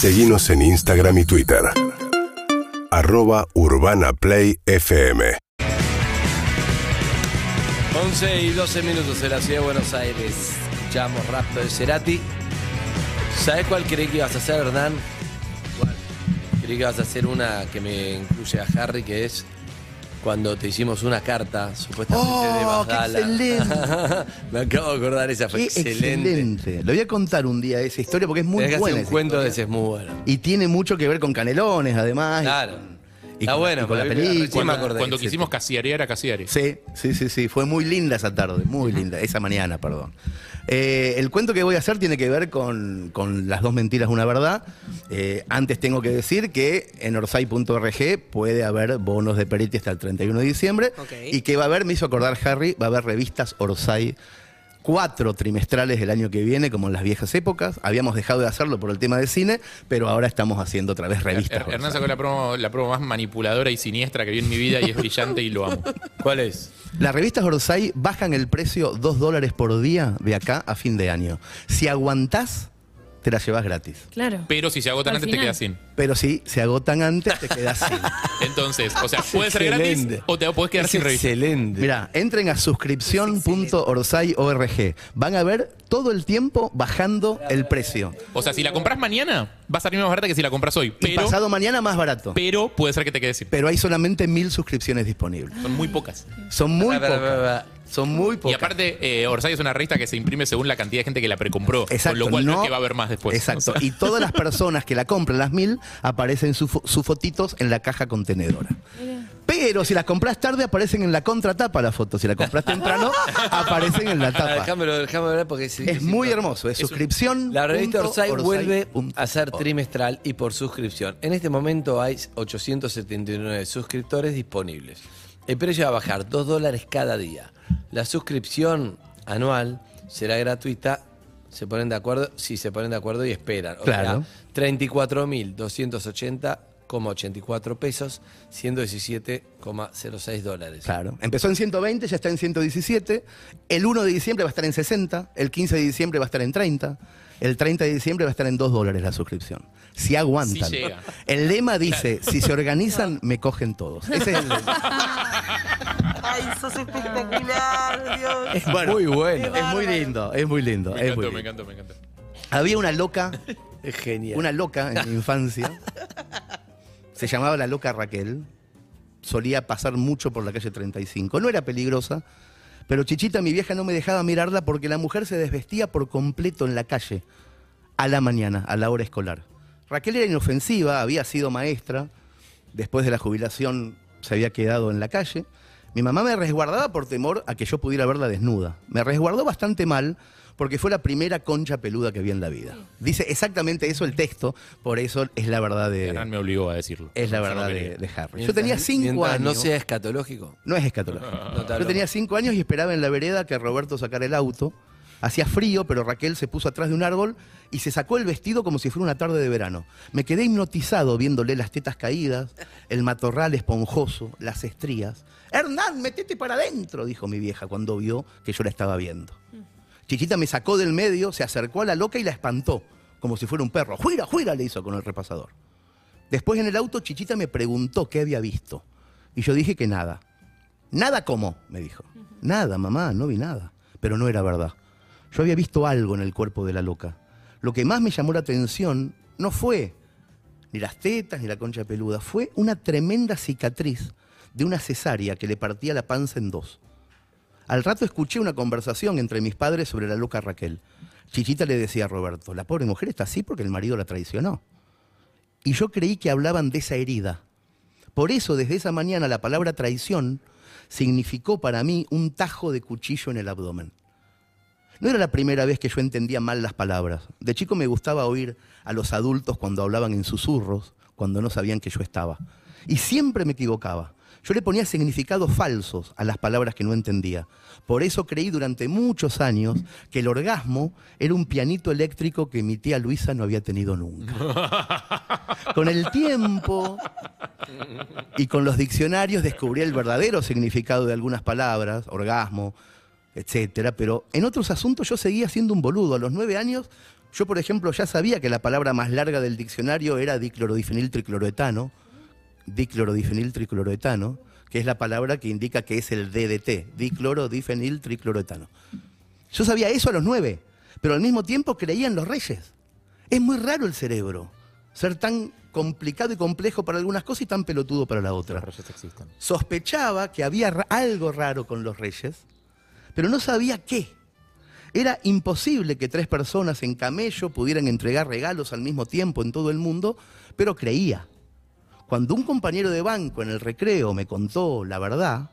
Seguimos en Instagram y Twitter. Arroba Urbana Play FM. 11 y 12 minutos en la ciudad de Buenos Aires. Escuchamos Rapto de Cerati. ¿Sabes cuál creí que ibas a hacer, Hernán? ¿Cuál? Creí que ibas a hacer una que me incluye a Harry, que es cuando te hicimos una carta, supuestamente de ¡Oh, qué Bagdala. excelente! me acabo de acordar, esa fue Qué excelente. excelente. Le voy a contar un día esa historia porque es muy Tenés que hacer buena. un cuento de ese es muy bueno. Y tiene mucho que ver con canelones, además. Claro. y Está con- bueno, y con la película. Cuando, acordé, cuando sí, quisimos casiarear a Casiari. Sí, sí, sí, sí. Fue muy linda esa tarde, muy linda. Esa mañana, perdón. Eh, el cuento que voy a hacer tiene que ver con, con las dos mentiras, una verdad. Eh, antes tengo que decir que en orsay.org puede haber bonos de Peretti hasta el 31 de diciembre. Y que va a haber, me hizo acordar Harry, va a haber revistas Orsay cuatro trimestrales el año que viene, como en las viejas épocas. Habíamos dejado de hacerlo por el tema de cine, pero ahora estamos haciendo otra vez revistas. Her- Hernán sacó la promo, la promo más manipuladora y siniestra que vi en mi vida y es brillante y lo amo. ¿Cuál es? Las revistas Orsay bajan el precio 2 dólares por día de acá a fin de año. Si aguantás, te las llevas gratis. Claro. Pero si se agotan Al antes te quedas sin. Pero si se agotan antes, te quedas sin. Entonces, o sea, puede ser gratis Excelente. o te puedes quedar Es sin revista. excelente. Mira, entren a suscripción.orsay.org. Van a ver todo el tiempo bajando el precio. O sea, si la compras mañana, va a salir más barata que si la compras hoy. Y Pero, pasado mañana más barato. pero puede ser que te quedes sin. Pero hay solamente mil suscripciones disponibles. Son muy pocas. Son muy Pará, pará, pará, pocas. pará. Son muy Y pocas. aparte, eh, Orsay es una revista que se imprime según la cantidad de gente que la precompró. Exacto, con lo cual no, no- es que va a haber más después. Exacto. O sea, Y todas las personas que la compran, las mil, aparecen sus sus fotitos en la caja contenedora. Pero si las compras tarde, aparecen en la contratapa las fotos. Si la compras temprano, aparecen en la Ah, tapa. Déjamelo, déjamelo ver porque es, Es muy hermoso. Es suscripción. La revista Orsay orsay vuelve a ser trimestral y por suscripción. En este momento hay 879 suscriptores disponibles. El precio va a bajar 2 dólares cada día. La suscripción anual será gratuita. Se ponen de acuerdo, si se ponen de acuerdo y esperan. O Claro. sea, 34.280,84 pesos, 117,06 dólares. Claro. Empezó en 120, ya está en 117. El 1 de diciembre va a estar en 60. El 15 de diciembre va a estar en 30. El 30 de diciembre va a estar en 2 dólares la suscripción. Si aguantan. El lema dice, si se organizan, me cogen todos. Ese es el lema. Ay, sos espectacular, Dios. Es Bueno, muy bueno. Es muy lindo, es muy lindo. me encantó, me encantó, me encantó. Había una loca, Es genial. una loca en mi infancia. Se llamaba la loca Raquel. Solía pasar mucho por la calle 35. No era peligrosa, pero Chichita, mi vieja, no me dejaba mirarla porque la mujer se desvestía por completo en la calle a la mañana, a la hora escolar. Raquel era inofensiva, había sido maestra. Después de la jubilación se había quedado en la calle. Mi mamá me resguardaba por temor a que yo pudiera verla desnuda. Me resguardó bastante mal porque fue la primera concha peluda que vi en la vida. Dice exactamente eso el texto, por eso es la verdad Hernán de, me obligó a decirlo. es la verdad de, de Harry. Yo tenía cinco años. no sea escatológico. No es escatológico. No te Yo tenía cinco años y esperaba en la vereda que Roberto sacara el auto. Hacía frío, pero Raquel se puso atrás de un árbol y se sacó el vestido como si fuera una tarde de verano. Me quedé hipnotizado viéndole las tetas caídas, el matorral esponjoso, las estrías. Hernán, metete para adentro, dijo mi vieja cuando vio que yo la estaba viendo. Chichita me sacó del medio, se acercó a la loca y la espantó, como si fuera un perro. ¡Juira, juira! le hizo con el repasador. Después en el auto, Chichita me preguntó qué había visto. Y yo dije que nada. ¿Nada cómo? me dijo. Nada, mamá, no vi nada. Pero no era verdad. Yo había visto algo en el cuerpo de la loca. Lo que más me llamó la atención no fue ni las tetas ni la concha peluda, fue una tremenda cicatriz de una cesárea que le partía la panza en dos. Al rato escuché una conversación entre mis padres sobre la loca Raquel. Chichita le decía a Roberto, la pobre mujer está así porque el marido la traicionó. Y yo creí que hablaban de esa herida. Por eso, desde esa mañana, la palabra traición significó para mí un tajo de cuchillo en el abdomen. No era la primera vez que yo entendía mal las palabras. De chico me gustaba oír a los adultos cuando hablaban en susurros, cuando no sabían que yo estaba. Y siempre me equivocaba. Yo le ponía significados falsos a las palabras que no entendía. Por eso creí durante muchos años que el orgasmo era un pianito eléctrico que mi tía Luisa no había tenido nunca. Con el tiempo y con los diccionarios descubrí el verdadero significado de algunas palabras, orgasmo, etcétera, pero en otros asuntos yo seguía siendo un boludo. A los nueve años Yo, por ejemplo, ya sabía que la palabra más larga del diccionario era diclorodifenil tricloroetano, diclorodifenil tricloroetano, que es la palabra que indica que es el DDT, diclorodifenil tricloroetano. Yo sabía eso a los nueve, pero al mismo tiempo creía en los reyes. Es muy raro el cerebro, ser tan complicado y complejo para algunas cosas y tan pelotudo para la otra. Los reyes existen. Sospechaba que había ra- algo raro con los reyes, pero no sabía qué. Era imposible que tres personas en camello pudieran entregar regalos al mismo tiempo en todo el mundo, pero creía. Cuando un compañero de banco en el recreo me contó la verdad,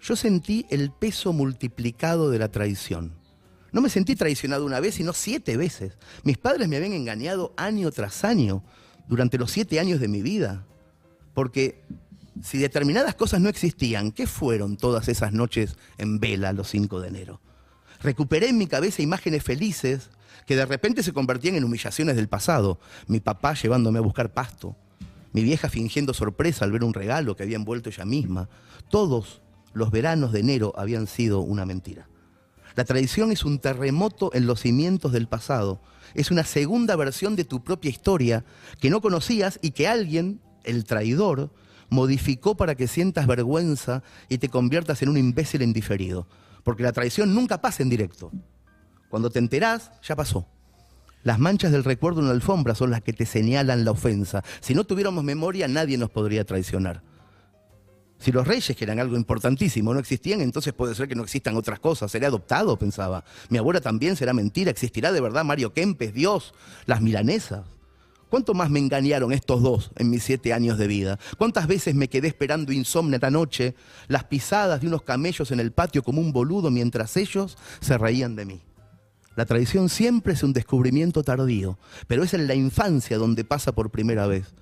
yo sentí el peso multiplicado de la traición. No me sentí traicionado una vez, sino siete veces. Mis padres me habían engañado año tras año durante los siete años de mi vida. Porque si determinadas cosas no existían, ¿qué fueron todas esas noches en vela los 5 de enero? Recuperé en mi cabeza imágenes felices que de repente se convertían en humillaciones del pasado. Mi papá llevándome a buscar pasto, mi vieja fingiendo sorpresa al ver un regalo que había envuelto ella misma. Todos los veranos de enero habían sido una mentira. La traición es un terremoto en los cimientos del pasado. Es una segunda versión de tu propia historia que no conocías y que alguien, el traidor, modificó para que sientas vergüenza y te conviertas en un imbécil indiferido. Porque la traición nunca pasa en directo. Cuando te enterás, ya pasó. Las manchas del recuerdo en la alfombra son las que te señalan la ofensa. Si no tuviéramos memoria, nadie nos podría traicionar. Si los reyes, que eran algo importantísimo, no existían, entonces puede ser que no existan otras cosas. Seré adoptado, pensaba. Mi abuela también será mentira. ¿Existirá de verdad Mario Kempes, Dios, las milanesas? ¿Cuánto más me engañaron estos dos en mis siete años de vida? ¿Cuántas veces me quedé esperando insomne esta noche las pisadas de unos camellos en el patio como un boludo mientras ellos se reían de mí? La traición siempre es un descubrimiento tardío, pero es en la infancia donde pasa por primera vez.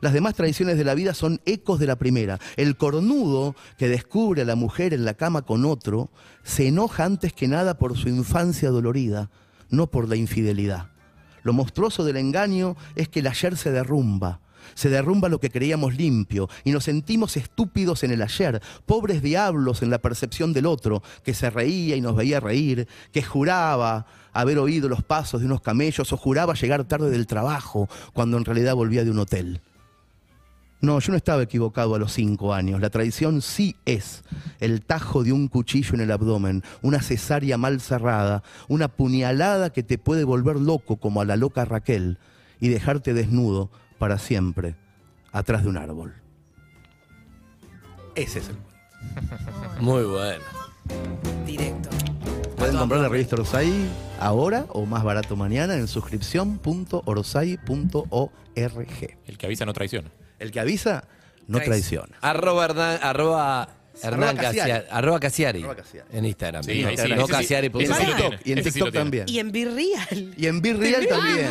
Las demás traiciones de la vida son ecos de la primera. El cornudo que descubre a la mujer en la cama con otro se enoja antes que nada por su infancia dolorida, no por la infidelidad. Lo monstruoso del engaño es que el ayer se derrumba. Se derrumba lo que creíamos limpio y nos sentimos estúpidos en el ayer, pobres diablos en la percepción del otro, que se reía y nos veía reír, que juraba haber oído los pasos de unos camellos o juraba llegar tarde del trabajo cuando en realidad volvía de un hotel. No, yo no estaba equivocado a los cinco años. La traición sí es el tajo de un cuchillo en el abdomen, una cesárea mal cerrada, una puñalada que te puede volver loco como a la loca Raquel y dejarte desnudo para siempre atrás de un árbol. Ese es el cuento. Muy bueno. Directo. Pueden comprar la revista Orsay ahora o más barato mañana en suscripción.orosay.org. El que avisa no traiciona. El que avisa no Traic- traiciona. Arroba Hernán Casiari. Arroba Casiari. En Instagram. Sí, no ahí sí, no ese sí. Casiari. Y en TikTok, y en TikTok también. Y en Virreal. Y en Virreal también.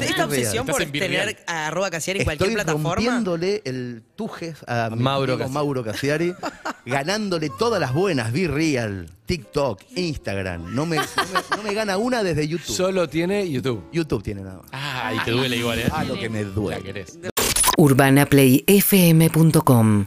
Esta obsesión por en tener a arroba Casiari en Estoy cualquier plataforma. rompiéndole el tujes a Mauro amigo Casiari. Mauro Casiari, ganándole todas las buenas, Virreal, TikTok, Instagram. No me, no me- no me gana una desde YouTube. Solo tiene YouTube. YouTube tiene nada más. Ah, y te duele igual, ¿eh? Ah, lo que me La duele. querés. UrbanaPlayFM.com